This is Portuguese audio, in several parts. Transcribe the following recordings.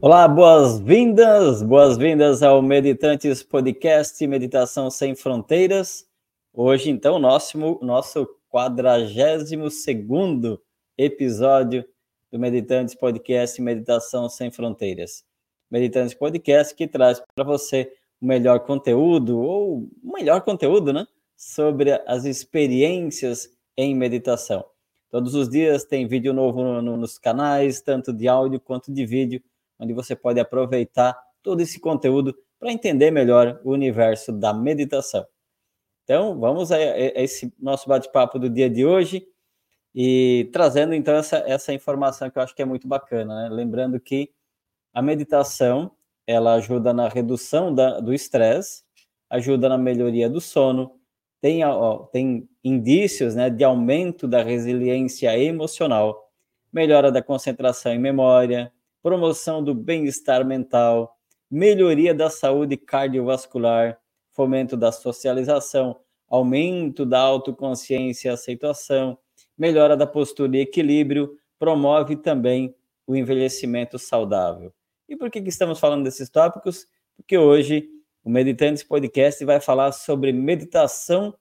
Olá, boas-vindas, boas-vindas ao Meditantes Podcast Meditação Sem Fronteiras. Hoje, então, nosso, nosso 42 episódio do Meditantes Podcast Meditação Sem Fronteiras. Meditantes Podcast que traz para você o melhor conteúdo, ou melhor conteúdo, né? Sobre as experiências em meditação. Todos os dias tem vídeo novo no, no, nos canais, tanto de áudio quanto de vídeo onde você pode aproveitar todo esse conteúdo para entender melhor o universo da meditação. Então, vamos a, esse nosso bate-papo do dia de hoje e trazendo então essa, essa informação que eu acho que é muito bacana, né? Lembrando que a meditação ela ajuda na redução da, do estresse, ajuda na melhoria do sono, tem, ó, tem indícios né, de aumento da resiliência emocional, melhora da concentração e memória, promoção do bem-estar mental, melhoria da saúde cardiovascular, fomento da socialização, aumento da autoconsciência e aceitação, melhora da postura e equilíbrio, promove também o envelhecimento saudável. E por que, que estamos falando desses tópicos? Porque hoje o Meditantes Podcast vai falar sobre meditação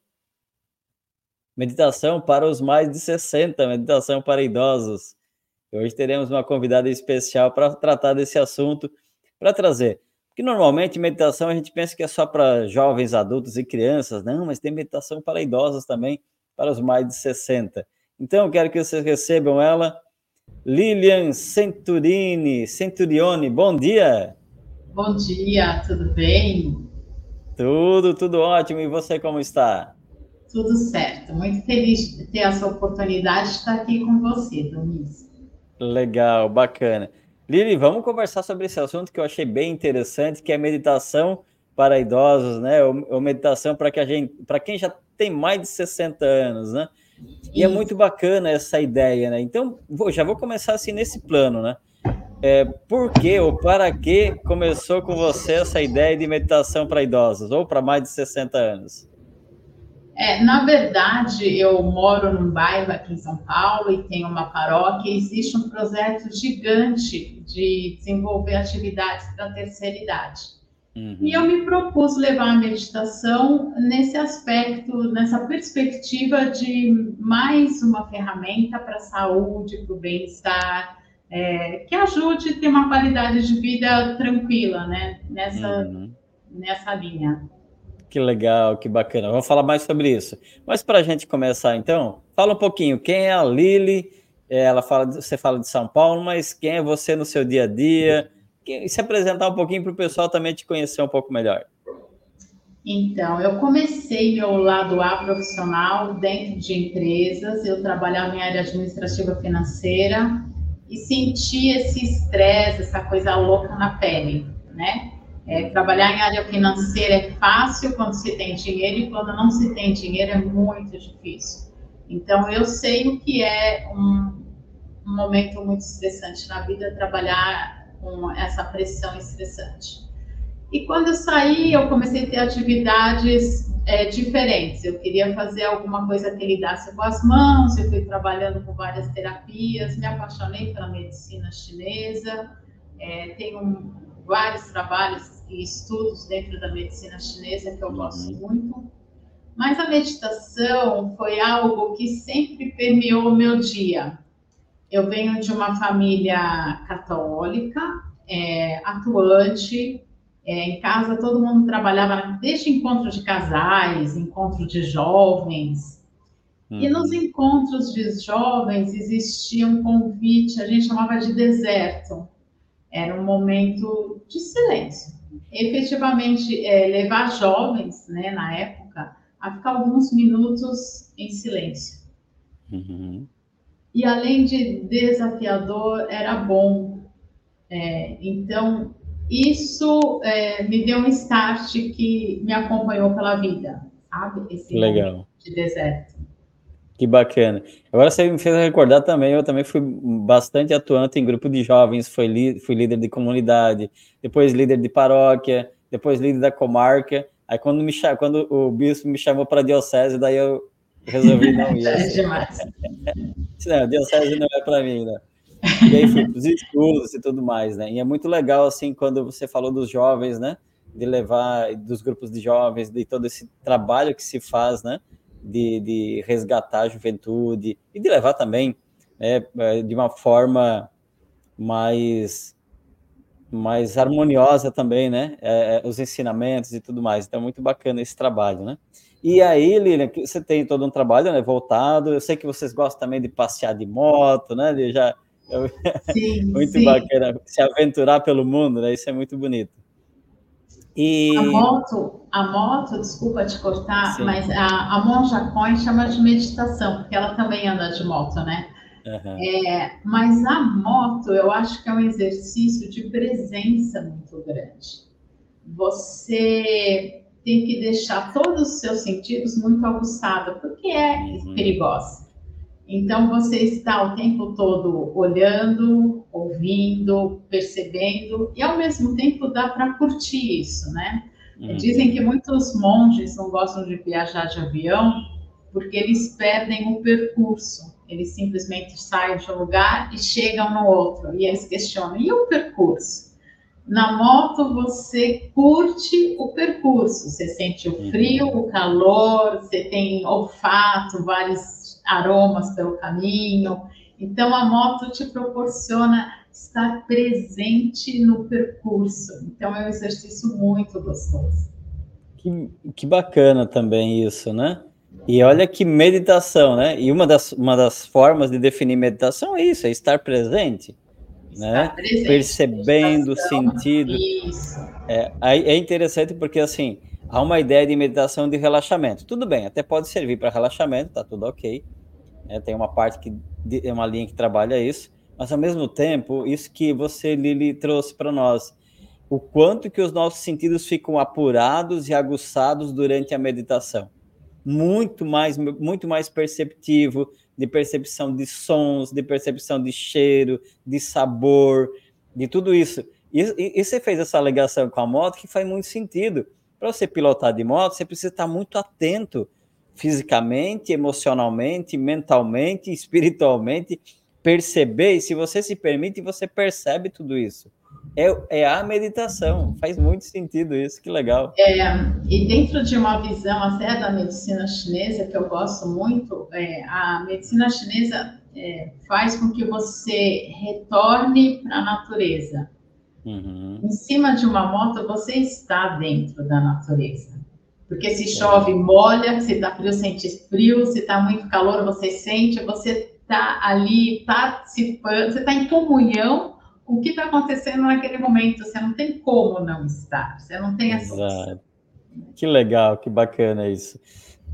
meditação para os mais de 60, meditação para idosos. Hoje teremos uma convidada especial para tratar desse assunto, para trazer. Porque normalmente meditação a gente pensa que é só para jovens, adultos e crianças, não, mas tem meditação para idosos também, para os mais de 60. Então quero que vocês recebam ela, Lilian Centurini, Centurione, bom dia. Bom dia, tudo bem? Tudo, tudo ótimo. E você como está? Tudo certo. Muito feliz de ter essa oportunidade de estar aqui com você, Donis. Legal, bacana. Lili, vamos conversar sobre esse assunto que eu achei bem interessante, que é meditação para idosos, né? Ou, ou meditação para que a gente, para quem já tem mais de 60 anos, né? E é muito bacana essa ideia, né? Então, vou, já vou começar assim nesse plano, né? É, por que ou para que começou com você essa ideia de meditação para idosos ou para mais de 60 anos? É, na verdade, eu moro num bairro aqui em São Paulo e tem uma paróquia. Existe um projeto gigante de desenvolver atividades para a terceira idade. Uhum. E eu me propus levar a meditação nesse aspecto, nessa perspectiva de mais uma ferramenta para a saúde, para o bem-estar, é, que ajude a ter uma qualidade de vida tranquila, né? Nessa, uhum. nessa linha. Que legal, que bacana. Vamos falar mais sobre isso. Mas para a gente começar, então, fala um pouquinho. Quem é a Lili? É, ela fala, você fala de São Paulo, mas quem é você no seu dia a dia? Se apresentar um pouquinho para o pessoal também te conhecer um pouco melhor. Então, eu comecei meu lado A profissional dentro de empresas. Eu trabalhava em área administrativa financeira e senti esse estresse, essa coisa louca na pele, né? É, trabalhar em área financeira é fácil quando se tem dinheiro e quando não se tem dinheiro é muito difícil. Então, eu sei o que é um, um momento muito estressante na vida, trabalhar com essa pressão estressante. E quando eu saí, eu comecei a ter atividades é, diferentes. Eu queria fazer alguma coisa que lidasse com as mãos, eu fui trabalhando com várias terapias, me apaixonei pela medicina chinesa, é, tenho vários trabalhos e estudos dentro da medicina chinesa que eu gosto uhum. muito. Mas a meditação foi algo que sempre permeou o meu dia. Eu venho de uma família católica, é, atuante. É, em casa todo mundo trabalhava desde encontro de casais, encontro de jovens. Uhum. E nos encontros de jovens existia um convite, a gente chamava de deserto. Era um momento de silêncio efetivamente é, levar jovens, né, na época, a ficar alguns minutos em silêncio. Uhum. E além de desafiador, era bom. É, então, isso é, me deu um start que me acompanhou pela vida, sabe? Esse Legal. de deserto. Que bacana. Agora você me fez recordar também, eu também fui bastante atuante em grupo de jovens, fui, fui líder de comunidade, depois líder de paróquia, depois líder da comarca. Aí quando, me, quando o bispo me chamou para a diocese, daí eu resolvi não ir. é demais. não, diocese não é para mim, né? E aí fui para os estudos e tudo mais, né? E é muito legal, assim, quando você falou dos jovens, né? De levar, dos grupos de jovens, de todo esse trabalho que se faz, né? De, de resgatar a juventude e de levar também né, de uma forma mais mais harmoniosa também, né? É, é, os ensinamentos e tudo mais. Então, muito bacana esse trabalho, né? E aí, Lilian, você tem todo um trabalho né, voltado. Eu sei que vocês gostam também de passear de moto, né? De já. Sim, muito sim. bacana se aventurar pelo mundo, né? Isso é muito bonito. E... A moto, a moto, desculpa te cortar, sim. mas a, a Monja Coin chama de meditação, porque ela também anda de moto, né? Uhum. É, mas a moto, eu acho que é um exercício de presença muito grande. Você tem que deixar todos os seus sentidos muito aguçados, porque é uhum. perigosa. Então, você está o tempo todo olhando, ouvindo, percebendo, e ao mesmo tempo dá para curtir isso, né? Uhum. Dizem que muitos monges não gostam de viajar de avião porque eles perdem o percurso. Eles simplesmente saem de um lugar e chegam no outro. E eles questionam: e o percurso? Na moto, você curte o percurso. Você sente o frio, o calor, você tem olfato, vários aromas pelo caminho. Então, a moto te proporciona estar presente no percurso. Então, é um exercício muito gostoso. Que, que bacana também isso, né? E olha que meditação, né? E uma das, uma das formas de definir meditação é isso, é estar presente, estar né? Presente, Percebendo o sentido. Isso. É, é interessante porque, assim, há uma ideia de meditação de relaxamento. Tudo bem, até pode servir para relaxamento, tá tudo ok. É, tem uma parte que é uma linha que trabalha isso, mas ao mesmo tempo, isso que você, Lili, trouxe para nós, o quanto que os nossos sentidos ficam apurados e aguçados durante a meditação muito mais, muito mais perceptivo, de percepção de sons, de percepção de cheiro, de sabor, de tudo isso. E, e, e você fez essa alegação com a moto que faz muito sentido. Para você pilotar de moto, você precisa estar muito atento fisicamente, emocionalmente, mentalmente, espiritualmente, perceber, e se você se permite, você percebe tudo isso é, é a meditação. Faz muito sentido isso, que legal. É, e dentro de uma visão até da medicina chinesa, que eu gosto muito, é, a medicina chinesa é, faz com que você retorne para a natureza. Uhum. Em cima de uma moto, você está dentro da natureza. Porque se chove, molha, se está frio, sente frio, se está muito calor, você sente, você está ali participando, você está em comunhão o que está acontecendo naquele momento. Você não tem como não estar, você não tem essa. Que legal, que bacana isso.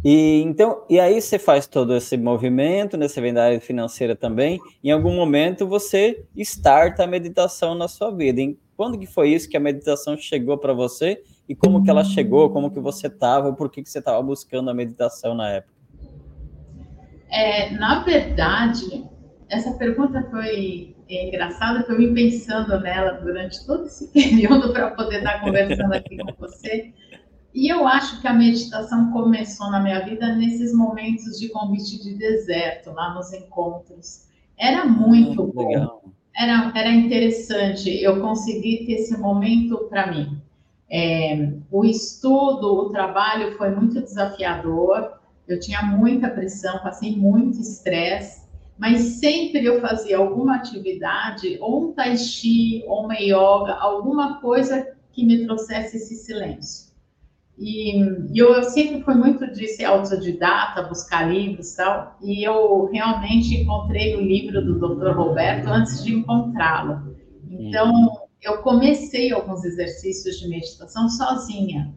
E então, e aí você faz todo esse movimento, né? Você vem da área financeira também. Em algum momento você starta a meditação na sua vida. E quando que foi isso que a meditação chegou para você e como que ela chegou, como que você estava, por que que você estava buscando a meditação na época? É, na verdade, essa pergunta foi é engraçado que eu vim pensando nela durante todo esse período para poder estar conversando aqui com você. E eu acho que a meditação começou na minha vida nesses momentos de convite de deserto, lá nos encontros. Era muito bom. Legal. Era, era interessante. Eu consegui ter esse momento para mim. É, o estudo, o trabalho foi muito desafiador. Eu tinha muita pressão, passei muito estresse mas sempre eu fazia alguma atividade, ou um tai chi, ou uma yoga, alguma coisa que me trouxesse esse silêncio. E, e eu, sempre fui muito de ser autodidata, buscar livros e tal, e eu realmente encontrei o livro do Dr. Roberto antes de encontrá-lo. Então, eu comecei alguns exercícios de meditação sozinha.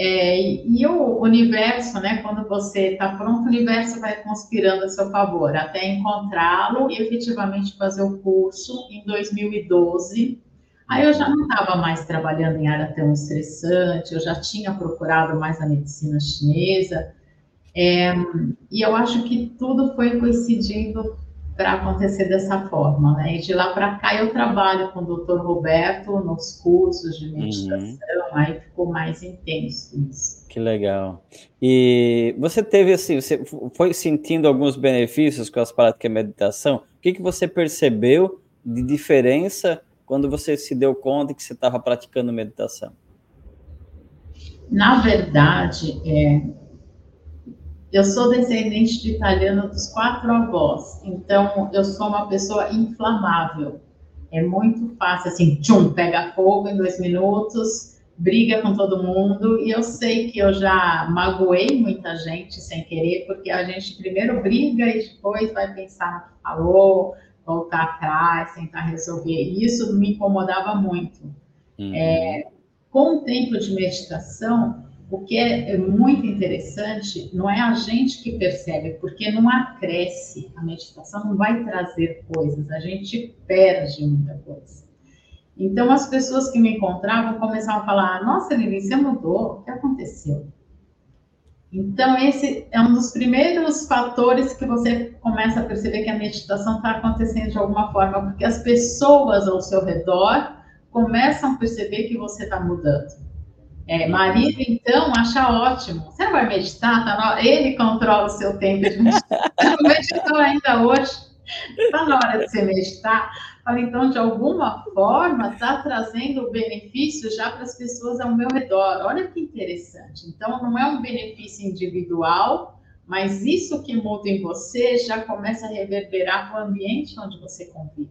É, e o universo, né, quando você está pronto, o universo vai conspirando a seu favor até encontrá-lo e efetivamente fazer o curso em 2012. Aí eu já não estava mais trabalhando em área tão estressante, eu já tinha procurado mais a medicina chinesa. É, e eu acho que tudo foi coincidindo para acontecer dessa forma, né? E de lá para cá eu trabalho com o Dr. Roberto nos cursos de meditação, uhum. aí ficou mais intenso isso. Que legal. E você teve assim, você foi sentindo alguns benefícios com as práticas de meditação? O que, que você percebeu de diferença quando você se deu conta que você estava praticando meditação? Na verdade, é, eu sou descendente de italiano dos quatro avós, então eu sou uma pessoa inflamável. É muito fácil, assim, tchum, pega fogo em dois minutos, briga com todo mundo, e eu sei que eu já magoei muita gente sem querer, porque a gente primeiro briga e depois vai pensar no que falou, voltar atrás, tentar resolver. E isso me incomodava muito. Uhum. É, com o tempo de meditação, o que é, é muito interessante não é a gente que percebe, porque não acresce. A meditação não vai trazer coisas, a gente perde muita coisa. Então, as pessoas que me encontravam começavam a falar: Nossa, Lili, você mudou, o que aconteceu? Então, esse é um dos primeiros fatores que você começa a perceber que a meditação está acontecendo de alguma forma, porque as pessoas ao seu redor começam a perceber que você está mudando. É, marido, então, acha ótimo. Você vai meditar? Tá. Ele controla o seu tempo de meditar. Você não meditou ainda hoje. Está na hora de você meditar. Fala, então, de alguma forma, está trazendo benefício já para as pessoas ao meu redor. Olha que interessante. Então, não é um benefício individual, mas isso que muda em você já começa a reverberar para o ambiente onde você convive.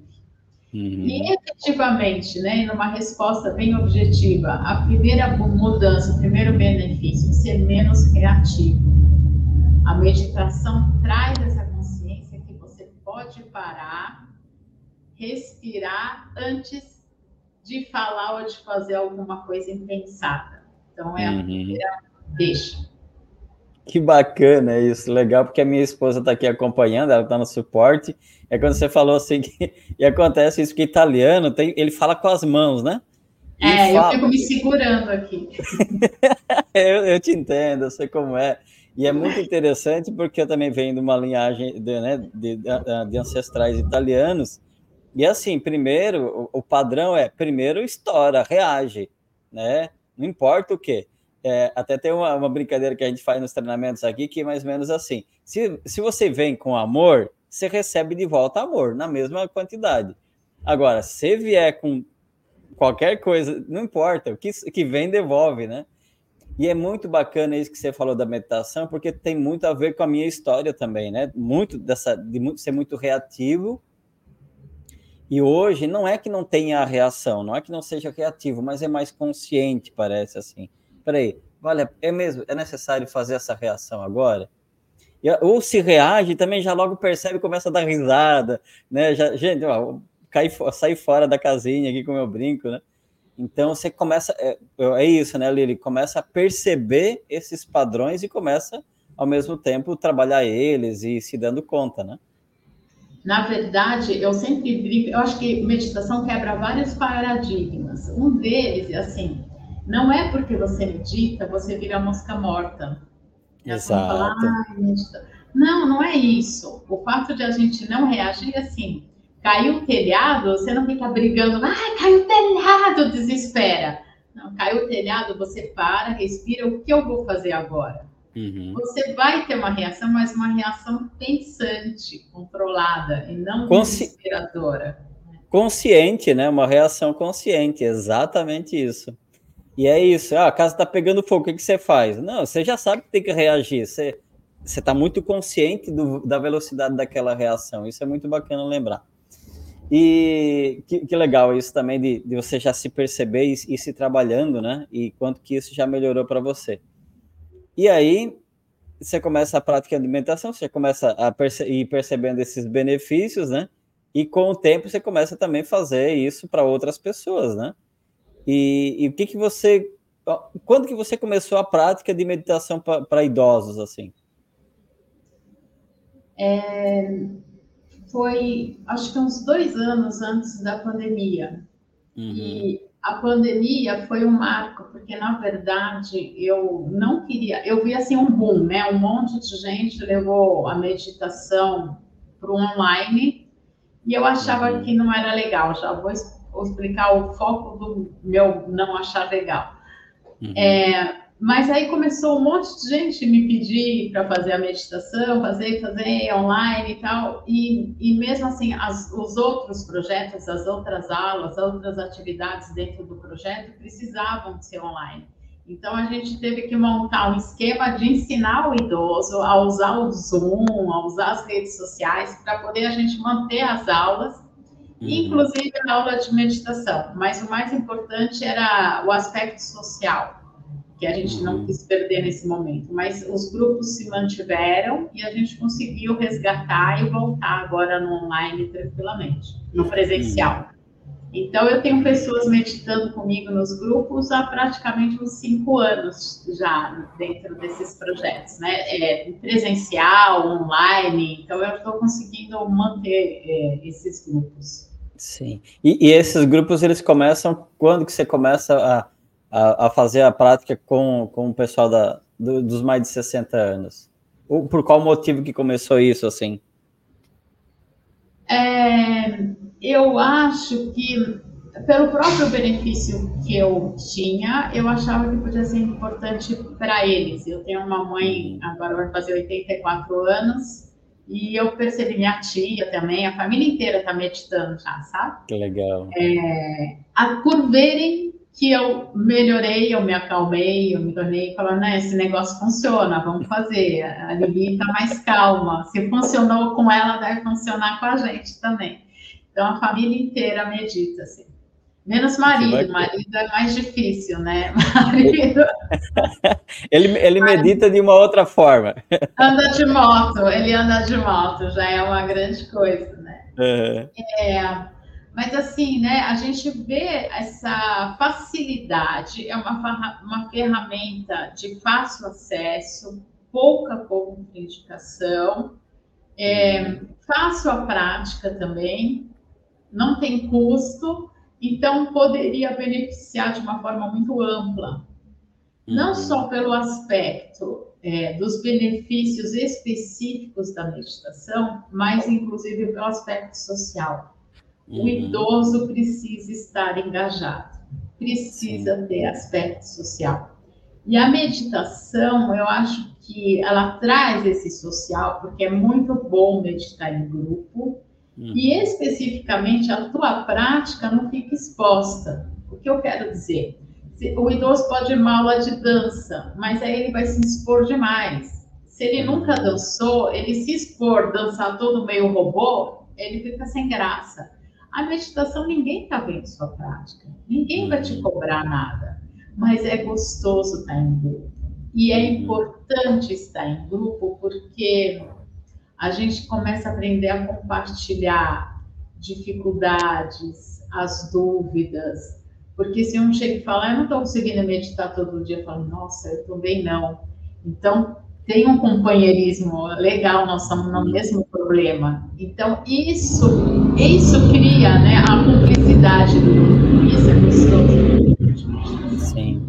Uhum. E efetivamente, né, numa resposta bem objetiva, a primeira mudança, o primeiro benefício, ser menos reativo. A meditação traz essa consciência que você pode parar, respirar antes de falar ou de fazer alguma coisa impensada. Então, é a uhum. primeira deixa. Que bacana isso, legal, porque a minha esposa está aqui acompanhando, ela está no suporte. É quando você falou assim, que, e acontece isso que italiano tem, ele fala com as mãos, né? E é, fala... eu fico me segurando aqui. eu, eu, te entendo, eu sei como é. E é muito interessante porque eu também venho de uma linhagem de, né, de, de ancestrais italianos. E assim, primeiro, o, padrão é, primeiro estoura, reage, né? Não importa o quê. É, até tem uma, uma, brincadeira que a gente faz nos treinamentos aqui, que é mais ou menos assim: se, se você vem com amor, você recebe de volta amor, na mesma quantidade. Agora, se vier com qualquer coisa, não importa, o que, que vem, devolve, né? E é muito bacana isso que você falou da meditação, porque tem muito a ver com a minha história também, né? Muito dessa, de ser muito reativo. E hoje não é que não tenha a reação, não é que não seja reativo, mas é mais consciente, parece assim peraí, vale, é mesmo, é necessário fazer essa reação agora? E, ou se reage, também já logo percebe começa a dar risada, né? Já, gente, ó, cai, sai fora da casinha aqui com o meu brinco, né? Então você começa, é, é isso, né, Lili? Começa a perceber esses padrões e começa, ao mesmo tempo, trabalhar eles e se dando conta, né? Na verdade, eu sempre brinco, eu acho que meditação quebra vários paradigmas. Um deles é assim, não é porque você medita, você vira mosca morta. Exato. Falar, não, não é isso. O fato de a gente não reagir assim, caiu o telhado, você não fica brigando, ai, caiu o telhado, desespera. Não, caiu o telhado, você para, respira, o que eu vou fazer agora? Uhum. Você vai ter uma reação, mas uma reação pensante, controlada, e não Consci... desesperadora. Consciente, né? Uma reação consciente, exatamente isso. E é isso, ah, a casa está pegando fogo, o que, que você faz? Não, você já sabe que tem que reagir, você está muito consciente do, da velocidade daquela reação, isso é muito bacana lembrar. E que, que legal isso também de, de, você já se perceber e, e se trabalhando, né? E quanto que isso já melhorou para você. E aí, você começa a prática de alimentação, você começa a perce ir percebendo esses benefícios, né? E com o tempo você começa também a fazer isso para outras pessoas, né? E, e, o que que você, quando que você começou a prática de meditação para idosos assim? É, foi, acho que uns dois anos antes da pandemia. Uhum. E a pandemia foi um marco, porque na verdade eu não queria, eu vi assim um boom, né? Um monte de gente levou a meditação para o online e eu achava uhum. que não era legal. Já vou vou explicar o foco do meu não achar legal. Uhum. É, mas aí começou um monte de gente me pedir para fazer a meditação, fazer, fazer online e tal. E, e mesmo assim, as, os outros projetos, as outras aulas, as outras atividades dentro do projeto precisavam ser online. Então, a gente teve que montar um esquema de ensinar o idoso a usar o Zoom, a usar as redes sociais, para poder a gente manter as aulas, uhum. inclusive a aula de meditação. Mas o mais importante era o aspecto social, que a gente não quis perder nesse momento. Mas os grupos se mantiveram e a gente conseguiu resgatar e voltar agora no online tranquilamente, no presencial. Uhum. Então, eu tenho pessoas meditando comigo nos grupos há praticamente uns cinco anos já dentro desses projetos, né? É, presencial, online, então eu estou conseguindo manter é, esses grupos. Sim. E, e, esses grupos, eles começam, quando que você começa a, a, a fazer a prática com, com o pessoal da, do, dos mais de 60 anos? Ou por qual motivo que começou isso, assim? É, eu acho que, pelo próprio benefício que eu tinha, eu achava que podia ser importante para eles. Eu tenho uma mãe, agora vai fazer 84 anos, e eu percebi, minha tia também, a família inteira está meditando já, sabe? Que legal. É, a, por verem que eu melhorei, eu me acalmei, eu me tornei falando, né, esse negócio funciona, vamos fazer. A Lili está mais calma. Se funcionou com ela, deve funcionar com a gente também. Então, a família inteira medita, assim. Menos marido, marido é mais difícil, né? Marido... ele, ele medita de uma outra forma. Anda de moto, ele anda de moto, já é uma grande coisa, né? Uhum. É, mas assim, né, a gente vê essa facilidade, é uma, uma ferramenta de fácil acesso, pouca contraindicação, é, fácil a prática também, não tem custo, então poderia beneficiar de uma forma muito ampla. Não uhum. só pelo aspecto é, dos benefícios específicos da meditação, mas inclusive pelo aspecto social. Uhum. O idoso precisa estar engajado, precisa ter aspecto social. E a meditação, eu acho que ela traz esse social, porque é muito bom meditar em grupo, uhum. e especificamente a tua prática não fica exposta. O que eu quero dizer? O idoso pode ir uma aula de dança, mas aí ele vai se expor demais. Se ele uhum. nunca dançou, ele se expor, dançar todo meio robô, ele fica sem graça. A meditação, ninguém está vendo sua prática, ninguém vai te cobrar nada, mas é gostoso estar em grupo. E é importante estar em grupo porque a gente começa a aprender a compartilhar dificuldades, as dúvidas. Porque se um chega e fala, eu não estou conseguindo meditar todo dia, eu falo, nossa, eu também não. Então, tem um companheirismo legal, nós estamos no mesmo problema. Então, isso, isso cria né, a cumplicidade do grupo, isso é gostoso. Sim.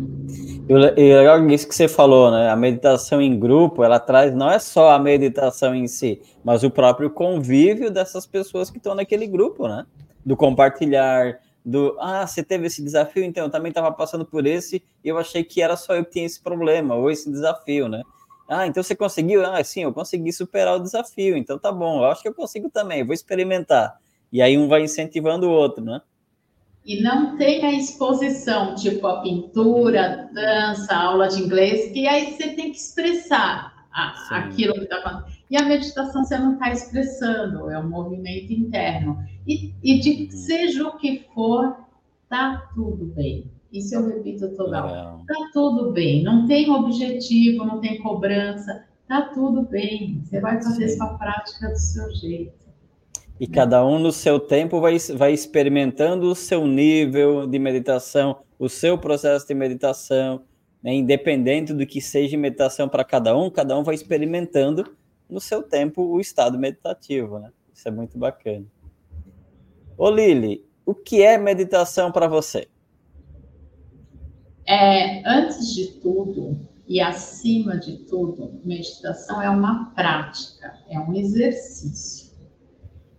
E legal isso que você falou, né? A meditação em grupo, ela traz não é só a meditação em si, mas o próprio convívio dessas pessoas que estão naquele grupo, né? Do compartilhar, do ah, você teve esse desafio, então eu também estava passando por esse e eu achei que era só eu que tinha esse problema ou esse desafio, né? Ah, então você conseguiu? Ah, sim, eu consegui superar o desafio, então tá bom, eu acho que eu consigo também, vou experimentar. E aí um vai incentivando o outro, né? E não tem a exposição, tipo a pintura, dança, aula de inglês, que aí você tem que expressar a, aquilo que está falando. E a meditação você não está expressando, é um movimento interno. E, e de uhum. seja o que for, tá tudo bem. Isso eu repito toda hora. Tá tudo bem, não tem objetivo, não tem cobrança, tá tudo bem. Você vai fazer Sim. sua prática do seu jeito. E cada um no seu tempo vai, vai experimentando o seu nível de meditação, o seu processo de meditação, né? independente do que seja meditação para cada um, cada um vai experimentando no seu tempo o estado meditativo, né? Isso é muito bacana. Ô Lili, o que é meditação para você? É, antes de tudo e acima de tudo, meditação é uma prática, é um exercício.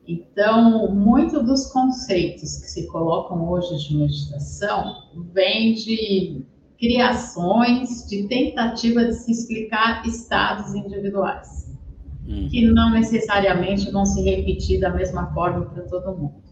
Então, muitos dos conceitos que se colocam hoje de meditação vêm de criações de tentativa de se explicar estados individuais, hum. que não necessariamente vão se repetir da mesma forma para todo mundo.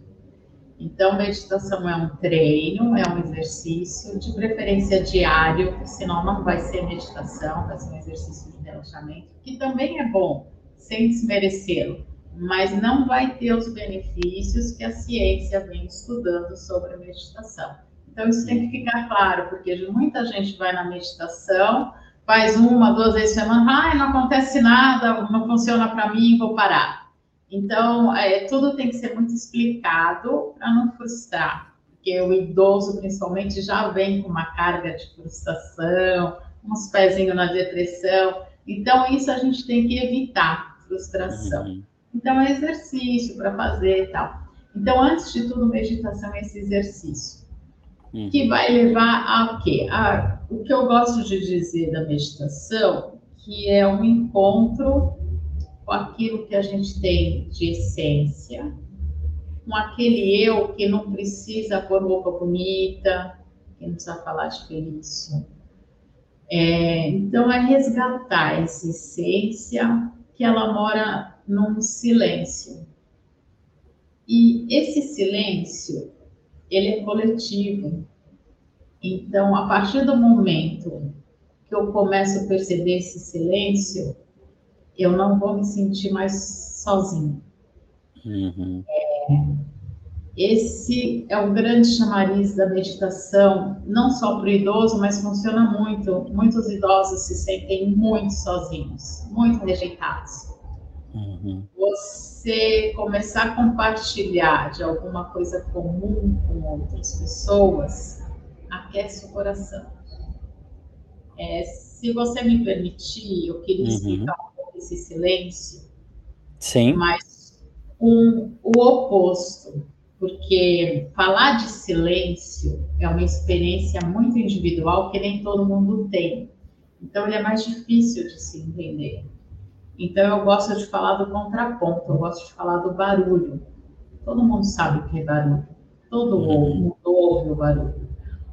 Então, meditação é um treino, é um exercício, de preferência diário, senão não vai ser meditação, vai ser um exercício de relaxamento, que também é bom, sem desmerecê-lo, mas não vai ter os benefícios que a ciência vem estudando sobre a meditação. Então, isso tem que ficar claro, porque muita gente vai na meditação, faz uma, duas vezes por semana, ah, não acontece nada, não funciona para mim, vou parar. Então, é, tudo tem que ser muito explicado para não frustrar, porque o idoso, principalmente, já vem com uma carga de frustração, uns pezinhos na depressão. Então, isso a gente tem que evitar, frustração. Uhum. Então, é exercício para fazer e tal. Então, antes de tudo, meditação é esse exercício. Uhum. Que vai levar a quê? A, o que eu gosto de dizer da meditação, que é um encontro aquilo que a gente tem de essência, com aquele eu que não precisa pôr roupa bonita, que não precisa falar difícil. É, então, é resgatar essa essência que ela mora num silêncio. E esse silêncio, ele é coletivo. Então, a partir do momento que eu começo a perceber esse silêncio, eu não vou me sentir mais sozinho. Uhum. É, esse é o grande chamariz da meditação, não só para o idoso, mas funciona muito. Muitos idosos se sentem muito sozinhos, muito rejeitados. Uhum. Você começar a compartilhar de alguma coisa comum com outras pessoas aquece o coração. É, se você me permitir, eu queria uhum. explicar esse silêncio, Sim. mas um, o oposto, porque falar de silêncio é uma experiência muito individual que nem todo mundo tem. Então, ele é mais difícil de se entender. Então, eu gosto de falar do contraponto, eu gosto de falar do barulho. Todo mundo sabe o que é barulho. Todo uhum. mundo ouve o barulho.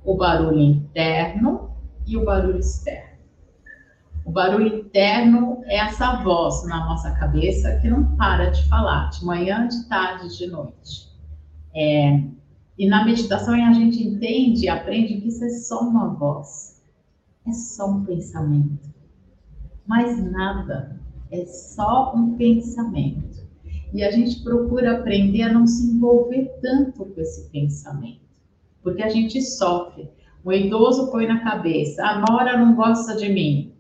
O barulho interno e o barulho externo. O barulho interno é essa voz na nossa cabeça que não para de falar, de manhã, de tarde, de noite. É, e na meditação a gente entende e aprende que isso é só uma voz, é só um pensamento. Mais nada, é só um pensamento. E a gente procura aprender a não se envolver tanto com esse pensamento, porque a gente sofre. O idoso põe na cabeça: a Nora não gosta de mim,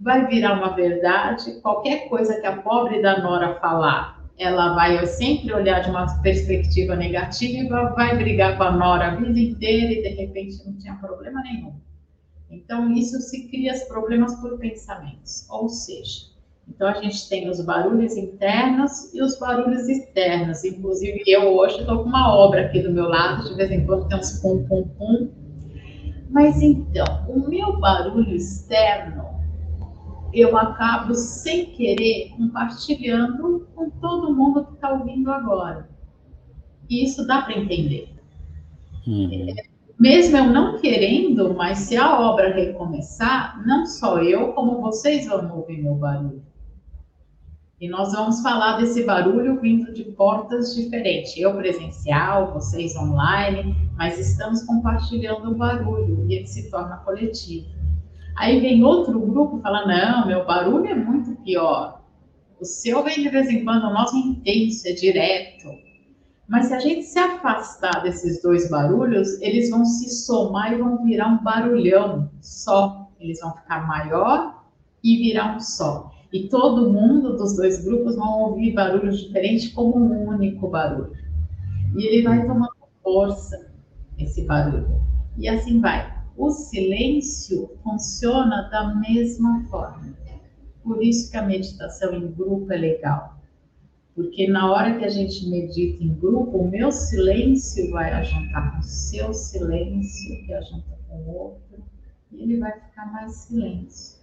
vai virar uma verdade. Qualquer coisa que a pobre da Nora falar, ela vai sempre olhar de uma perspectiva negativa, vai brigar com a Nora a vida inteira e de repente não tinha problema nenhum. Então, isso se cria os problemas por pensamentos. Ou seja, então a gente tem os barulhos internos e os barulhos externos. Inclusive, eu hoje estou com uma obra aqui do meu lado, de vez em quando tem uns pum, pum, pum. Mas então, o meu barulho externo eu acabo sem querer compartilhando com todo mundo que está ouvindo agora. E isso dá para entender. Uhum. É, mesmo eu não querendo, mas se a obra recomeçar, não só eu, como vocês vão ouvir meu barulho. E nós vamos falar desse barulho vindo de portas diferentes. Eu presencial, vocês online, mas estamos compartilhando o barulho e ele se torna coletivo. Aí vem outro grupo e fala: não, meu barulho é muito pior. O seu vem de vez em quando, o nosso é intenso, é direto. Mas se a gente se afastar desses dois barulhos, eles vão se somar e vão virar um barulhão só. Eles vão ficar maior e virar um só. E todo mundo dos dois grupos vão ouvir barulhos diferentes como um único barulho. E ele vai tomando força, esse barulho. E assim vai o silêncio funciona da mesma forma. Por isso que a meditação em grupo é legal. Porque na hora que a gente medita em grupo, o meu silêncio vai ajuntar com o seu silêncio, que ajunta com o outro, e ele vai ficar mais silêncio.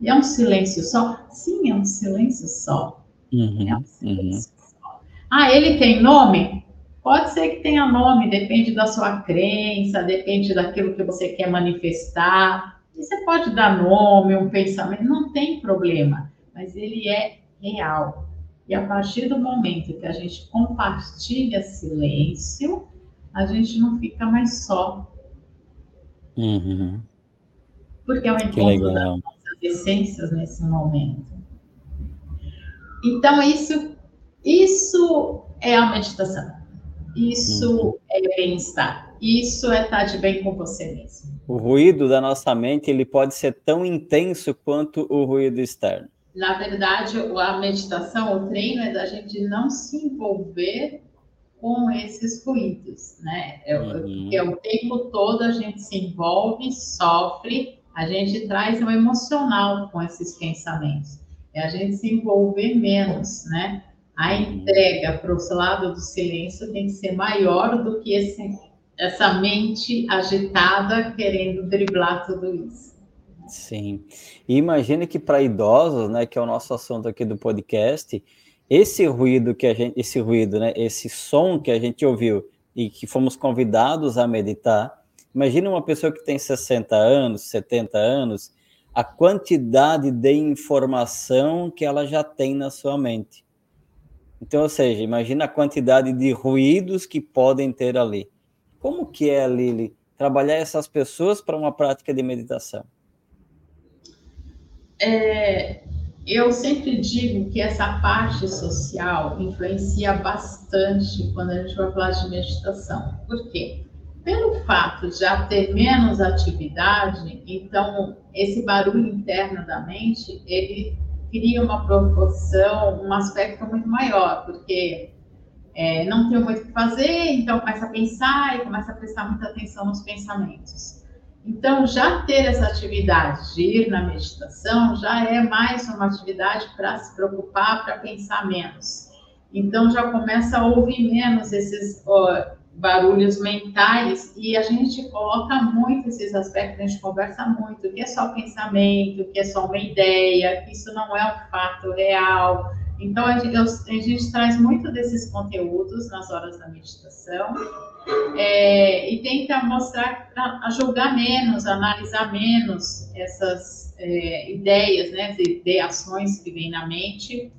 E é um silêncio só? Sim, é um silêncio só. Uhum, é um silêncio uhum. só. Ah, ele tem nome? Pode ser que tenha nome, depende da sua crença, depende daquilo que você quer manifestar. E você pode dar nome, um pensamento, não tem problema, mas ele é real. E a partir do momento que a gente compartilha silêncio, a gente não fica mais só. Uhum. Porque é o encontro das nossas essências nesse momento. Então, isso, isso é a meditação. Isso uhum. é bem-estar. Isso é estar de bem com você mesmo. O ruído da nossa mente ele pode ser tão intenso quanto o ruído externo. Na verdade, a meditação, o treino é da gente não se envolver com esses ruídos, né? É, uhum. Porque o tempo todo a gente se envolve, sofre, a gente traz um emocional com esses pensamentos. É a gente se envolver menos, né? A uhum. entrega para o lado do silêncio tem que ser maior do que esse, essa mente agitada querendo driblar tudo isso. Sim. E imagine que para idosos, né, que é o nosso assunto aqui do podcast, esse ruído que a gente, esse ruído, né, esse som que a gente ouviu e que fomos convidados a meditar, imagine uma pessoa que tem 60 anos, 70 anos, a quantidade de informação que ela já tem na sua mente. Então, ou seja, imagina a quantidade de ruídos que podem ter ali. Como que é, Lili, trabalhar essas pessoas para uma prática de meditação? É, eu sempre digo que essa parte social influencia bastante quando a gente vai falar de meditação. Por quê? Pelo fato de já ter menos atividade, então esse barulho interno da mente, ele cria uma proporção, um aspecto muito maior, porque é, não tem muito o que fazer, então começa a pensar e começa a prestar muita atenção nos pensamentos. Então, já ter essa atividade de ir na meditação já é mais uma atividade para se preocupar, para pensar menos. Então, já começa a ouvir menos esses barulhos mentais e a gente coloca muito esses aspectos, a gente conversa muito, que é só pensamento, que é só uma ideia, que isso não é um fato real. Então, a gente, a gente traz muito desses conteúdos nas horas da meditação é, e tenta mostrar, a julgar menos, analisar menos essas é, ideias, né, ideações que vêm na mente.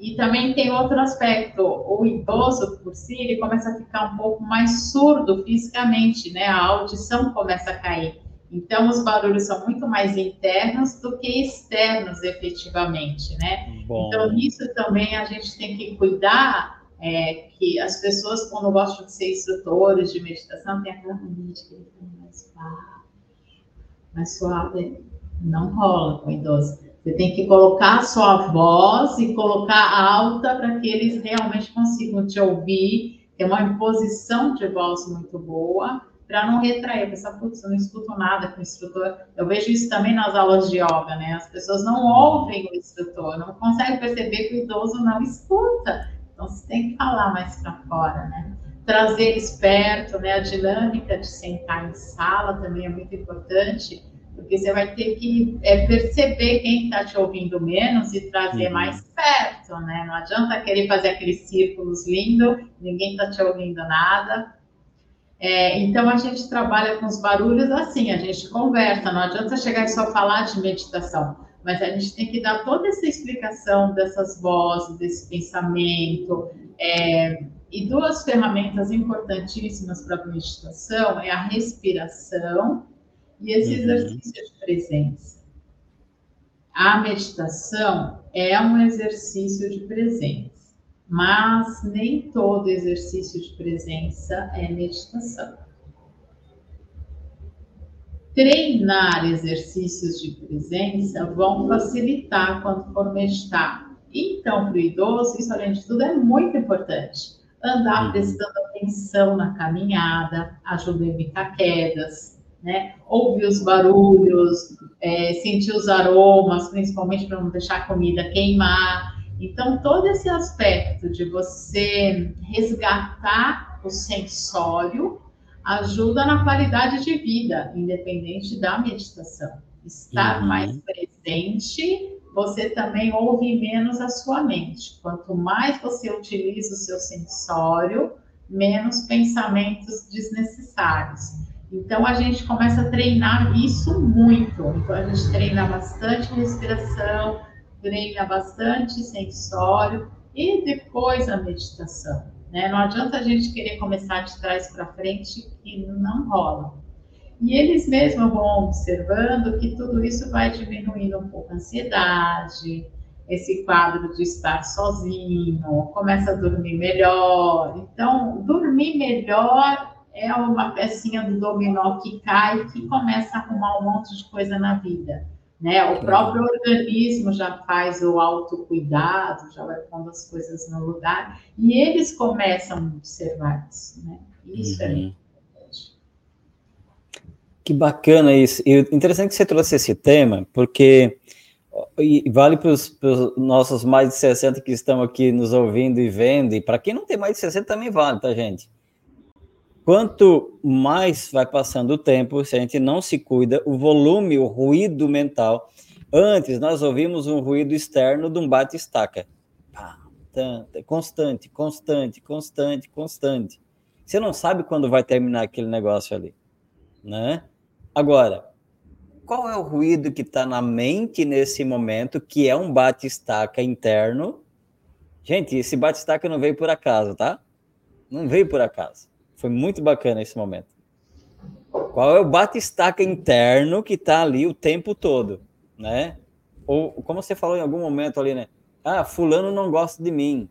E também tem outro aspecto, o idoso por si, ele começa a ficar um pouco mais surdo fisicamente, né, a audição começa a cair. Então, os barulhos são muito mais internos do que externos, efetivamente, né? Bom. Então, nisso também a gente tem que cuidar é, que as pessoas, quando gostam de ser instrutores de meditação, tem aquela mania de querer mais mais suave. Não rola com idoso. Você tem que colocar sua voz e colocar alta para que eles realmente consigam te ouvir. Tem uma imposição de voz muito boa para não retrair. Pensar, putz, eu não escuto nada com o instrutor. Eu vejo isso também nas aulas de yoga, né? As pessoas não ouvem o instrutor, não conseguem perceber que o idoso não escuta. Então, você tem que falar mais para fora, né? Trazer eles perto, né? A dinâmica de sentar em sala também é muito importante, porque você vai ter que é, perceber quem está te ouvindo menos e trazer uhum. mais perto, né? Não adianta querer fazer aqueles círculos lindos, ninguém está te ouvindo nada. É, então a gente trabalha com os barulhos assim, a gente conversa, não adianta chegar e só falar de meditação mas a gente tem que dar toda essa explicação dessas vozes, desse pensamento. É, e duas ferramentas importantíssimas para a meditação é a respiração e esse uhum. exercício de presença. A meditação é um exercício de presença, mas nem todo exercício de presença é meditação treinar exercícios de presença vão facilitar quando for meditar. Então, para o idoso, isso além de tudo é muito importante. Andar uhum. prestando atenção na caminhada ajuda a evitar quedas, né? Ouvir os barulhos, é, sentir os aromas, principalmente para não deixar a comida queimar. Então, todo esse aspecto de você resgatar o sensório ajuda na qualidade de vida, independente da meditação. Estar uhum. mais presente, você também ouve menos a sua mente. Quanto mais você utiliza o seu sensório, menos pensamentos desnecessários. Então a gente começa a treinar isso muito. Então a gente treina bastante respiração, treina bastante sensório e depois a meditação. Né? Não adianta a gente querer começar de trás para frente que não rola. E eles mesmos vão observando que tudo isso vai diminuindo um pouco a ansiedade, esse quadro de estar sozinho, começa a dormir melhor. Então, dormir melhor é uma pecinha do dominó que cai que começa a arrumar um monte de coisa na vida. Né? O próprio organismo já faz o autocuidado, já vai pondo as coisas no lugar, e eles começam a observar isso. Né? Isso é uhum. é importante. Que bacana isso. E interessante que você trouxe esse tema, porque vale para os nossos mais de 60 que estão aqui nos ouvindo e vendo, e para quem não tem mais de 60 também vale, tá, gente? Quanto mais vai passando o tempo, se a gente não se cuida, o volume, o ruído mental. Antes nós ouvimos um ruído externo de um bate-estaca. Constante, constante, constante, constante. Você não sabe quando vai terminar aquele negócio ali, né? Agora, qual é o ruído que está na mente nesse momento, que é um bate-estaca interno? Gente, esse bate-estaca não veio por acaso, tá? Não veio por acaso. Foi muito bacana esse momento. Qual é o bate-estaca interno que está ali o tempo todo, né? Ou como você falou em algum momento ali, né? Ah, fulano não gosta de mim.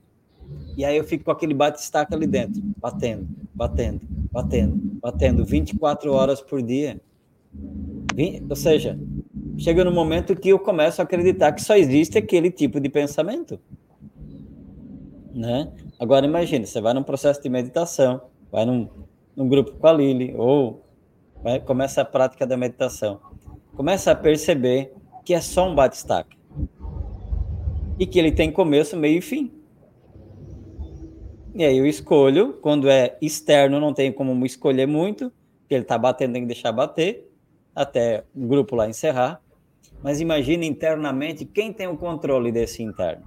E aí eu fico com aquele bate-estaca ali dentro, batendo, batendo, batendo, batendo 24 horas por dia. Ou seja, chega no momento que eu começo a acreditar que só existe aquele tipo de pensamento. Né? Agora imagine, você vai num processo de meditação, vai num, num grupo com a Lili, ou vai, começa a prática da meditação. Começa a perceber que é só um bate-staca. E que ele tem começo, meio e fim. E aí eu escolho, quando é externo, não tem como escolher muito, porque ele está batendo, tem que deixar bater, até o grupo lá encerrar. Mas imagine internamente quem tem o controle desse interno.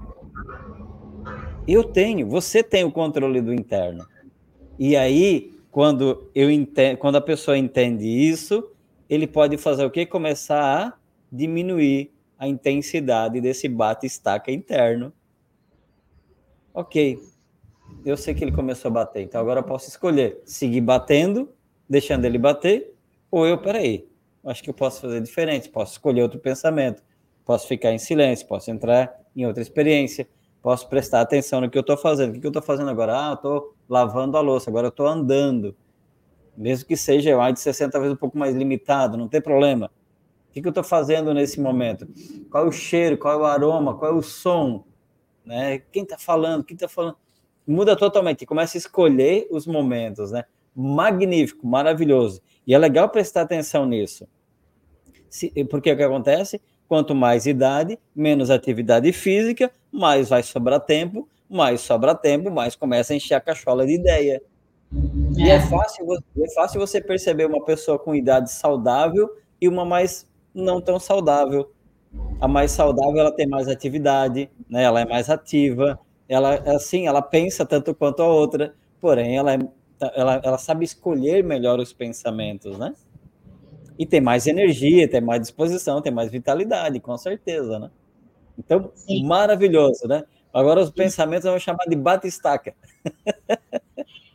Eu tenho, você tem o controle do interno. E aí, quando, eu entendo, quando a pessoa entende isso, ele pode fazer o quê? Começar a diminuir a intensidade desse bate-estaca interno. Ok, eu sei que ele começou a bater, então agora eu posso escolher seguir batendo, deixando ele bater, ou eu, peraí, acho que eu posso fazer diferente, posso escolher outro pensamento, posso ficar em silêncio, posso entrar em outra experiência, posso prestar atenção no que eu estou fazendo. O que eu estou fazendo agora? Ah, eu estou lavando a louça, agora eu estou andando. Mesmo que seja mais de 60 vezes um pouco mais limitado, não tem problema. O que eu estou fazendo nesse momento? Qual é o cheiro, qual é o aroma, qual é o som? Né? Quem está falando, quem está falando? Muda totalmente, começa a escolher os momentos, né? Magnífico, maravilhoso. E é legal prestar atenção nisso. Se, porque o que acontece? Quanto mais idade, menos atividade física, mais vai sobrar tempo, mais sobra tempo, mais começa a encher a cachola de ideia. É. E é fácil, é fácil você perceber uma pessoa com idade saudável e uma mais não tão saudável. A mais saudável ela tem mais atividade, né? Ela é mais ativa, ela assim, ela pensa tanto quanto a outra, porém ela, é, ela, ela sabe escolher melhor os pensamentos, né? E tem mais energia, tem mais disposição, tem mais vitalidade, com certeza, né? Então, Sim. maravilhoso, né? Agora os Sim. pensamentos vão chamar de batistaca.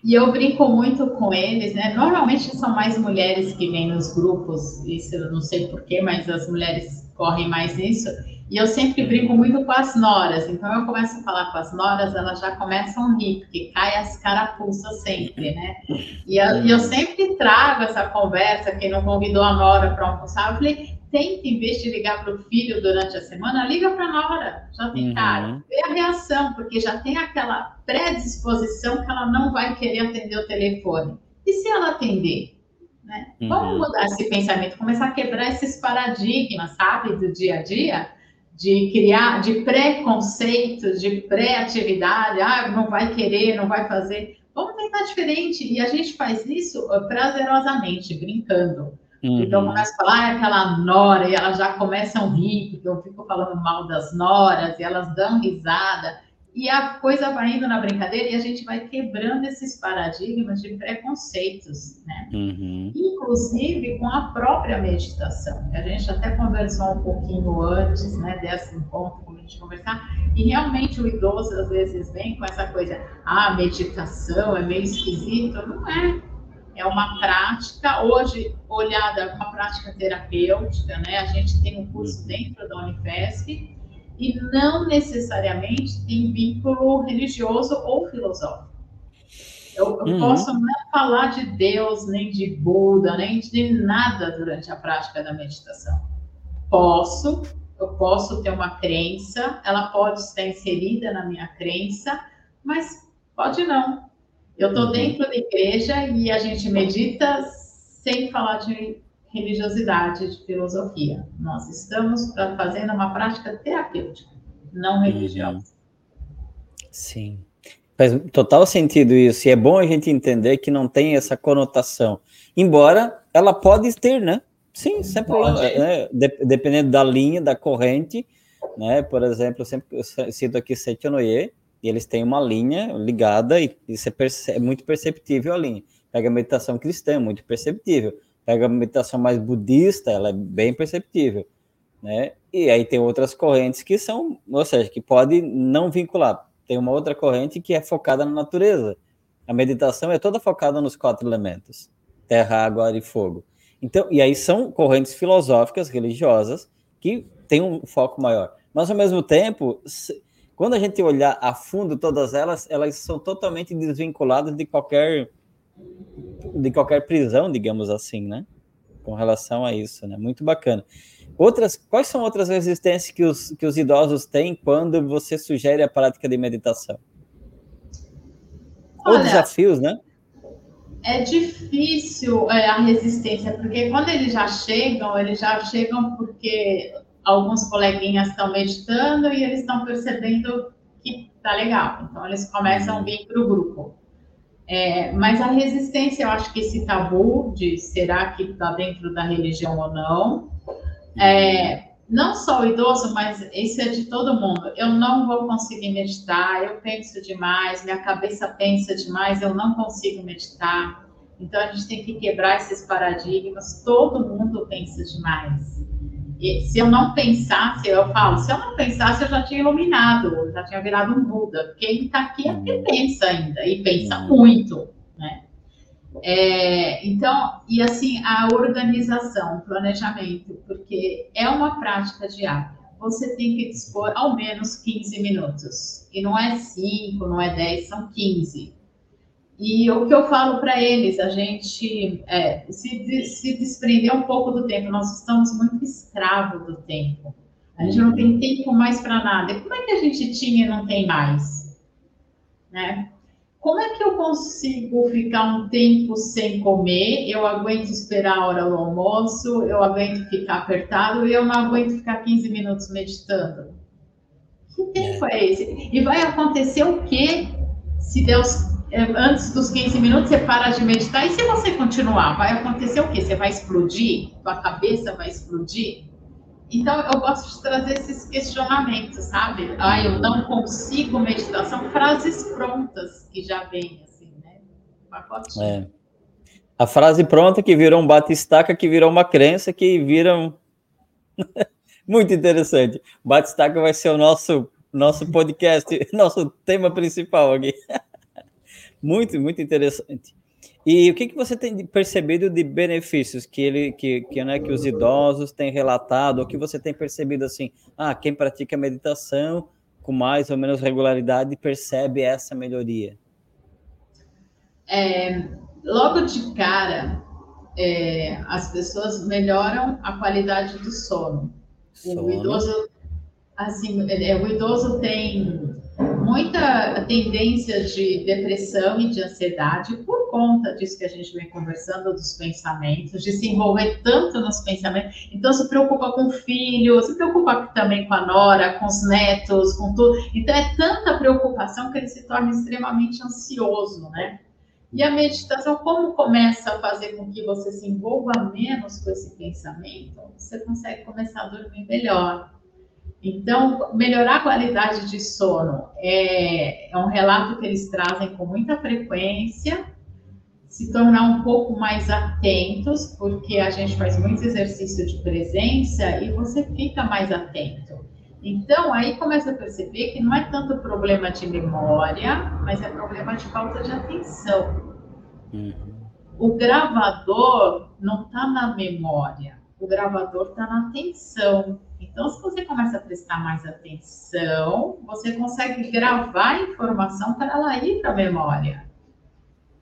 E eu brinco muito com eles, né? Normalmente são mais mulheres que vêm nos grupos, isso eu não sei porquê, mas as mulheres correm mais nisso. E eu sempre brinco muito com as noras. Então eu começo a falar com as noras, elas já começam a rir, porque cai as carapuças sempre, né? E eu, e eu sempre trago essa conversa, quem não convidou a nora para almoçar, eu falei, tenta, em vez de ligar para o filho durante a semana, liga para a nora, já tem uhum. Vê a reação, porque já tem aquela predisposição que ela não vai querer atender o telefone. E se ela atender? Né? Uhum. Vamos mudar esse pensamento, começar a quebrar esses paradigmas, sabe, do dia a dia de criar, de preconceitos, de pré-atividade, ah, não vai querer, não vai fazer. Vamos tentar diferente. E a gente faz isso prazerosamente, brincando. Uhum. Então, começa a falar, ah, aquela nora, e elas já começam a rir, porque eu fico falando mal das noras, e elas dão risada. e a coisa vai indo na brincadeira e a gente vai quebrando esses paradigmas de preconceitos, né? Uhum. Inclusive com a própria meditação. A gente até conversou um pouquinho antes, né, desse encontro, como a gente conversar, e realmente o idoso às vezes vem com essa coisa, ah, meditação é meio esquisito. Não é. É uma prática, hoje olhada como prática terapêutica, né? A gente tem um curso dentro da Unifesp e não necessariamente tem vínculo religioso ou filosófico. Eu, eu uhum. posso não falar de Deus, nem de Buda, nem de nada durante a prática da meditação. Posso, eu posso ter uma crença, ela pode estar inserida na minha crença, mas pode não. Eu estou uhum. dentro da igreja e a gente medita sem falar de religiosidade, de filosofia. Nós estamos fazendo uma prática terapêutica, não religiosa. Sim. Faz total sentido isso. E é bom a gente entender que não tem essa conotação. Embora ela pode ter, né? Sim, sem problema. Né? Dependendo da linha, da corrente, né? Por exemplo, eu sempre eu cito aqui Sechonoye, e eles têm uma linha ligada e isso é, é muito perceptível a linha. Pega a meditação cristã, muito perceptível pega a meditação mais budista, ela é bem perceptível, né? E aí tem outras correntes que são, ou seja, que pode não vincular. Tem uma outra corrente que é focada na natureza. A meditação é toda focada nos quatro elementos: terra, água, ar e fogo. Então, e aí são correntes filosóficas, religiosas, que têm um foco maior. Mas ao mesmo tempo, quando a gente olhar a fundo todas elas, elas são totalmente desvinculadas de qualquer de qualquer prisão, digamos assim, né? Com relação a isso, né? Muito bacana. Outras, quais são outras resistências que os, que os idosos têm quando você sugere a prática de meditação? Olha, Ou desafios, né? É difícil é, a resistência, porque quando eles já chegam, eles já chegam porque alguns coleguinhas estão meditando e eles estão percebendo que tá legal. Então, eles começam a uhum. vir para o grupo. É, mas a resistência, eu acho que esse tabu de será que está dentro da religião ou não, é, não só o idoso, mas isso é de todo mundo. Eu não vou conseguir meditar, eu penso demais, minha cabeça pensa demais, eu não consigo meditar. Então a gente tem que quebrar esses paradigmas. Todo mundo pensa demais. E se eu não pensasse, eu falo, se eu não pensasse, eu já tinha iluminado, já tinha virado um Buda. Quem está aqui é porque uhum. pensa ainda, e pensa uhum. muito, né? É, então, e assim, a organização, o planejamento, porque é uma prática diária. Você tem que dispor ao menos 15 minutos. E não é 5, não é 10, são 15. E o que eu falo para eles, a gente é, se, se desprender um pouco do tempo. Nós estamos muito escravos do tempo. A gente não tem tempo mais para nada. E como é que a gente tinha e não tem mais? Né? Como é que eu consigo ficar um tempo sem comer? Eu aguento esperar a hora do almoço, eu aguento ficar apertado e eu não aguento ficar 15 minutos meditando. Que tempo é, é esse? E vai acontecer o quê se Deus antes dos 15 minutos você para de meditar e se você continuar, vai acontecer o quê? Você vai explodir? Tua cabeça vai explodir? Então eu gosto de trazer esses questionamentos, sabe? Ah, eu não consigo meditação, frases prontas que já vêm assim, né? É. A frase pronta que virou um bate-estaca, que virou uma crença, que viram muito interessante. Bate-estaca vai ser o nosso nosso podcast, nosso tema principal aqui. Muito, muito interessante. E o que, que você tem percebido de benefícios que ele que, que, né, que os idosos têm relatado, ou que você tem percebido assim, ah, quem pratica meditação com mais ou menos regularidade percebe essa melhoria? É, logo de cara, é, as pessoas melhoram a qualidade do sono. sono. O idoso, assim, é, o idoso tem muita tendência de depressão e de ansiedade por conta disso que a gente vem conversando, dos pensamentos, de se envolver tanto nos pensamentos. Então, se preocupa com o filho, se preocupa também com a nora, com os netos, com tudo. Então, é tanta preocupação que ele se torna extremamente ansioso, né? E a meditação, como começa a fazer com que você se envolva menos com esse pensamento, você consegue começar a dormir melhor. Então, melhorar a qualidade de sono é, é um relato que eles trazem com muita frequência, se tornar um pouco mais atentos, porque a gente faz muito exercício de presença e você fica mais atento. Então, aí começa a perceber que não é tanto problema de memória, mas é problema de falta de atenção. Uhum. O gravador não está na memória, o gravador está na atenção. Então, se você começa a prestar mais atenção, você consegue gravar a informação para ela ir para a memória.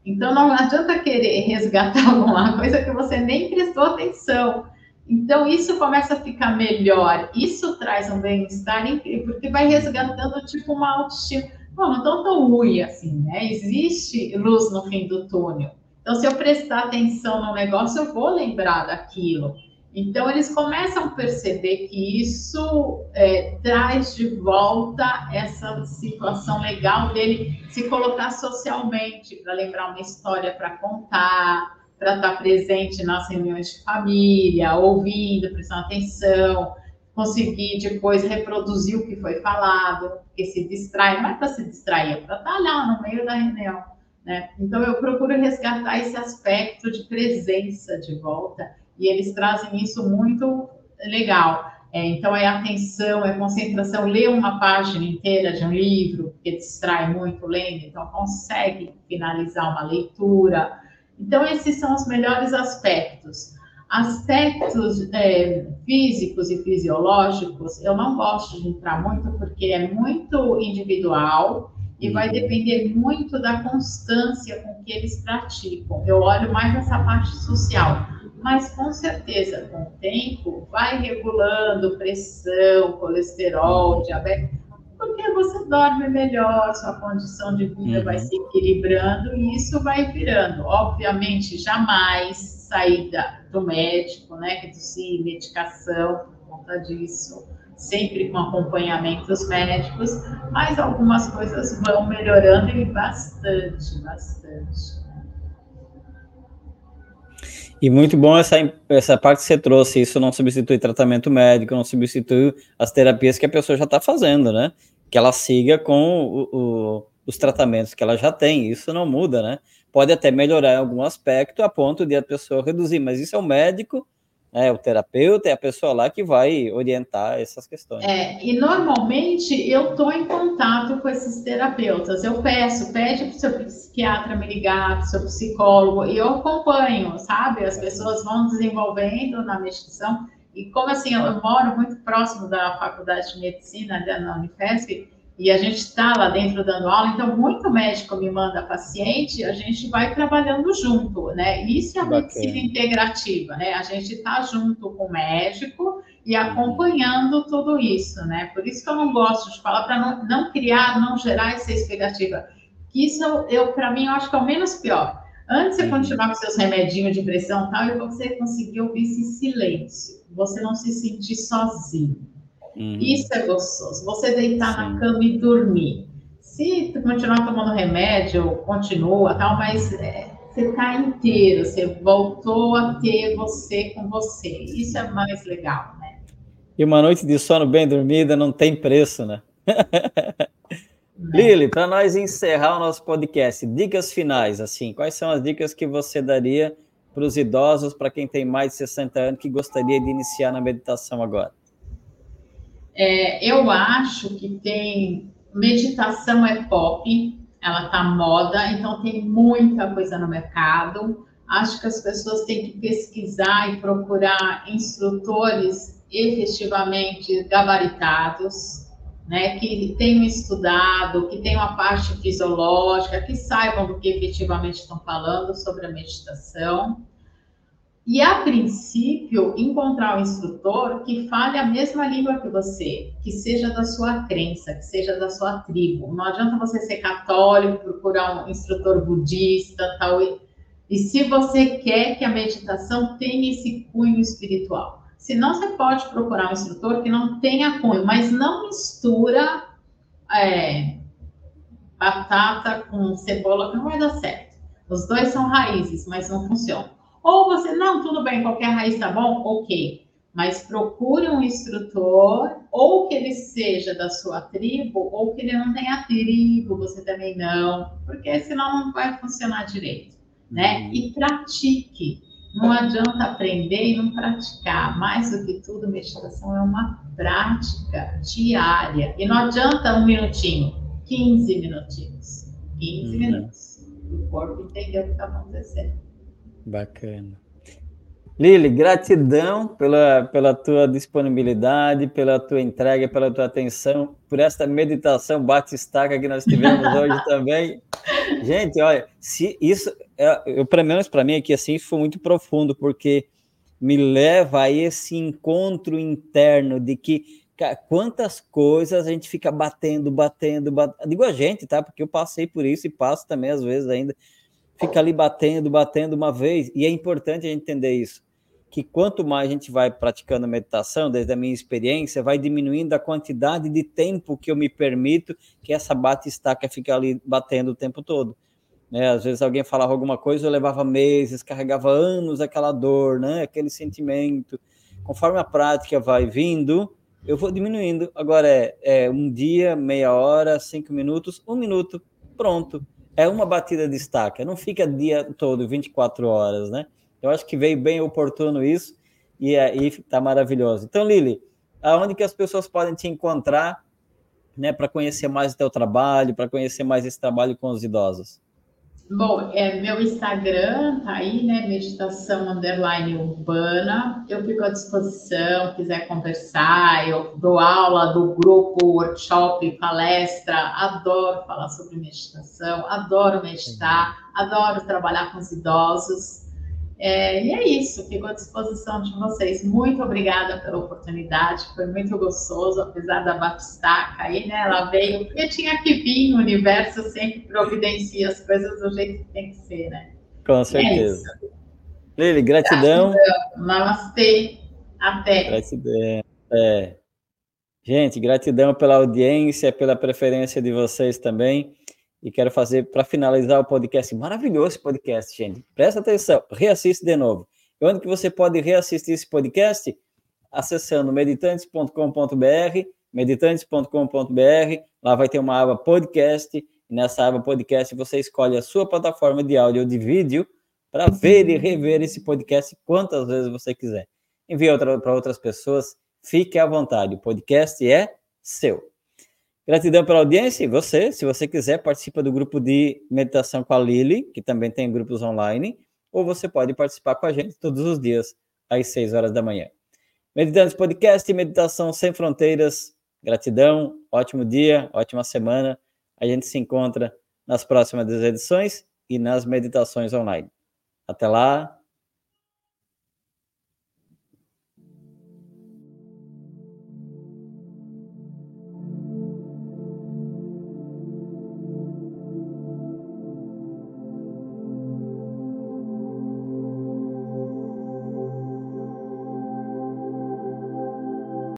Então, não adianta querer resgatar alguma coisa que você nem prestou atenção. Então, isso começa a ficar melhor. Isso traz um bem-estar incrível, porque vai resgatando tipo uma autoestima. Bom, não tão tão ruim assim, né? Existe luz no fim do túnel. Então, se eu prestar atenção no negócio, eu vou lembrar daquilo. Então, eles começam a perceber que isso é, traz de volta essa situação legal dele se colocar socialmente, para lembrar uma história para contar, para estar presente nas reuniões de família, ouvindo, prestando atenção, conseguir depois reproduzir o que foi falado, porque se distrai, não é para se distrair, é para estar lá no meio da reunião. Né? Então, eu procuro resgatar esse aspecto de presença de volta, e eles trazem isso muito legal. É, então, é atenção, é concentração, ler uma página inteira de um livro, que distrai muito lendo, então consegue finalizar uma leitura, então, esses são os melhores aspectos. Aspectos é, físicos e fisiológicos, eu não gosto de entrar muito, porque é muito individual e vai uhum. depender muito da constância com que eles praticam. Eu olho mais essa parte social, mas com certeza, com o tempo, vai regulando pressão, colesterol, diabetes porque você dorme melhor, sua condição de vida uhum. vai se equilibrando e isso vai virando. Obviamente, jamais saída do médico, né? Reduzir medicação por conta disso, sempre com acompanhamentos médicos, mas algumas coisas vão melhorando e bastante, bastante. E muito bom essa, essa parte que você trouxe. Isso não substitui tratamento médico, não substitui as terapias que a pessoa já está fazendo, né? Que ela siga com o, o, os tratamentos que ela já tem. Isso não muda, né? Pode até melhorar em algum aspecto a ponto de a pessoa reduzir, mas isso é o médico é, o terapeuta é a pessoa lá que vai orientar essas questões. É, e normalmente eu estou em contato com esses terapeutas. Eu peço, pede para o seu psiquiatra me ligar, para o seu psicólogo, e eu acompanho, sabe? As pessoas vão desenvolvendo na meditação. E como assim, eu moro muito próximo da faculdade de medicina da Unifesp, e a gente está lá dentro dando aula, então muito médico me manda paciente, a gente vai trabalhando junto, né? Isso é a medicina integrativa, né? A gente está junto com o médico e uhum. acompanhando tudo isso, né? Por isso que eu não gosto de falar para não, não, criar, não gerar essa expectativa. Que isso eu, eu para mim, eu acho que é o menos pior. Antes de você uhum. continuar com seus remedinhos de pressão e tal, e você conseguir ouvir esse silêncio, você não se sentir sozinho. Uhum. Isso é gostoso. Você deitar Sim. na cama e dormir. Se continuar tomando remédio, continua, tal, mas é, você está inteiro, você voltou a ter você com você. Isso é mais legal, né? E uma noite de sono bem dormida não tem preço, né? Lili, para nós encerrar o nosso podcast, dicas finais, assim, quais são as dicas que você daria para os idosos, para quem tem mais de 60 anos, que gostaria de iniciar na meditação agora? É, eu acho que tem meditação é pop, ela tá moda, então tem muita coisa no mercado. Acho que as pessoas têm que pesquisar e procurar instrutores efetivamente gabaritados, né, que tenham estudado, que tenham a parte fisiológica, que saibam do que efetivamente estão falando sobre a meditação. E, a princípio, encontrar um instrutor que fale a mesma língua que você, que seja da sua crença, que seja da sua tribo. Não adianta você ser católico, procurar um instrutor budista, tal. E se você quer que a meditação tenha esse cunho espiritual. Senão, você pode procurar um instrutor que não tenha cunho, mas não mistura é, batata com cebola, que não vai dar certo. Os dois são raízes, mas não funcionam. Ou você, não, tudo bem, qualquer raiz tá bom, ok. mas procure um instrutor, ou que ele seja da sua tribo, ou que ele não tenha tribo, você também não, porque senão não vai funcionar direito, né? Uhum. E pratique. Não adianta aprender e não praticar. Mais do que tudo, meditação é uma prática diária. E não adianta um minutinho, 15 minutinhos. 15 uhum. minutos. O corpo entendeu o que está acontecendo. Bacana. Lili, gratidão pela, pela tua disponibilidade, pela tua entrega, pela tua atenção, por esta meditação bate-estaca que nós tivemos hoje também. Gente, olha, se isso, é, eu, pelo menos para mim aqui assim, foi muito profundo, porque me leva a esse encontro interno de que cara, quantas coisas a gente fica batendo, batendo, batendo. Digo a gente, tá? Porque eu passei por isso e passo também às vezes ainda. Fica ali batendo, batendo uma vez, e é importante a gente entender isso que quanto mais a gente vai praticando meditação, desde a minha experiência, vai diminuindo a quantidade de tempo que eu me permito que essa bate-estaca fique ali batendo o tempo todo. Né? Às vezes alguém falava alguma coisa, eu levava meses, carregava anos aquela dor, né? aquele sentimento. Conforme a prática vai vindo, eu vou diminuindo. Agora é, é um dia, meia hora, cinco minutos, um minuto, pronto. É uma batida de estaca, não fica dia todo, 24 horas, né? Eu acho que veio bem oportuno isso e aí está maravilhoso. Então, Lili, aonde que as pessoas podem te encontrar, né, para conhecer mais o teu trabalho, para conhecer mais esse trabalho com os idosos? Bom, é, meu Instagram tá aí, né? Meditação underline urbana. Eu fico à disposição, quiser conversar, eu dou aula do grupo, workshop, palestra, adoro falar sobre meditação, adoro meditar, adoro trabalhar com os idosos. É, e é isso, fico à disposição de vocês. Muito obrigada pela oportunidade, foi muito gostoso, apesar da batistaca aí, né? Ela veio, porque tinha que vir, o universo sempre providencia as coisas do jeito que tem que ser, né? Com certeza. É Lili, gratidão. gratidão. Namastê. Até. Gratidão. É. Gente, gratidão pela audiência, pela preferência de vocês também e quero fazer para finalizar o podcast. Maravilhoso esse podcast, gente. Presta atenção, reassiste de novo. E onde que você pode reassistir esse podcast? Acessando meditantes.com.br, meditantes.com.br, lá vai ter uma aba podcast, nessa aba podcast você escolhe a sua plataforma de áudio ou de vídeo para ver e rever esse podcast quantas vezes você quiser. Envie para outras pessoas, fique à vontade, o podcast é seu. Gratidão pela audiência e você, se você quiser, participa do grupo de meditação com a Lili, que também tem grupos online, ou você pode participar com a gente todos os dias, às 6 horas da manhã. Meditantes Podcast, Meditação Sem Fronteiras, gratidão, ótimo dia, ótima semana. A gente se encontra nas próximas edições e nas meditações online. Até lá,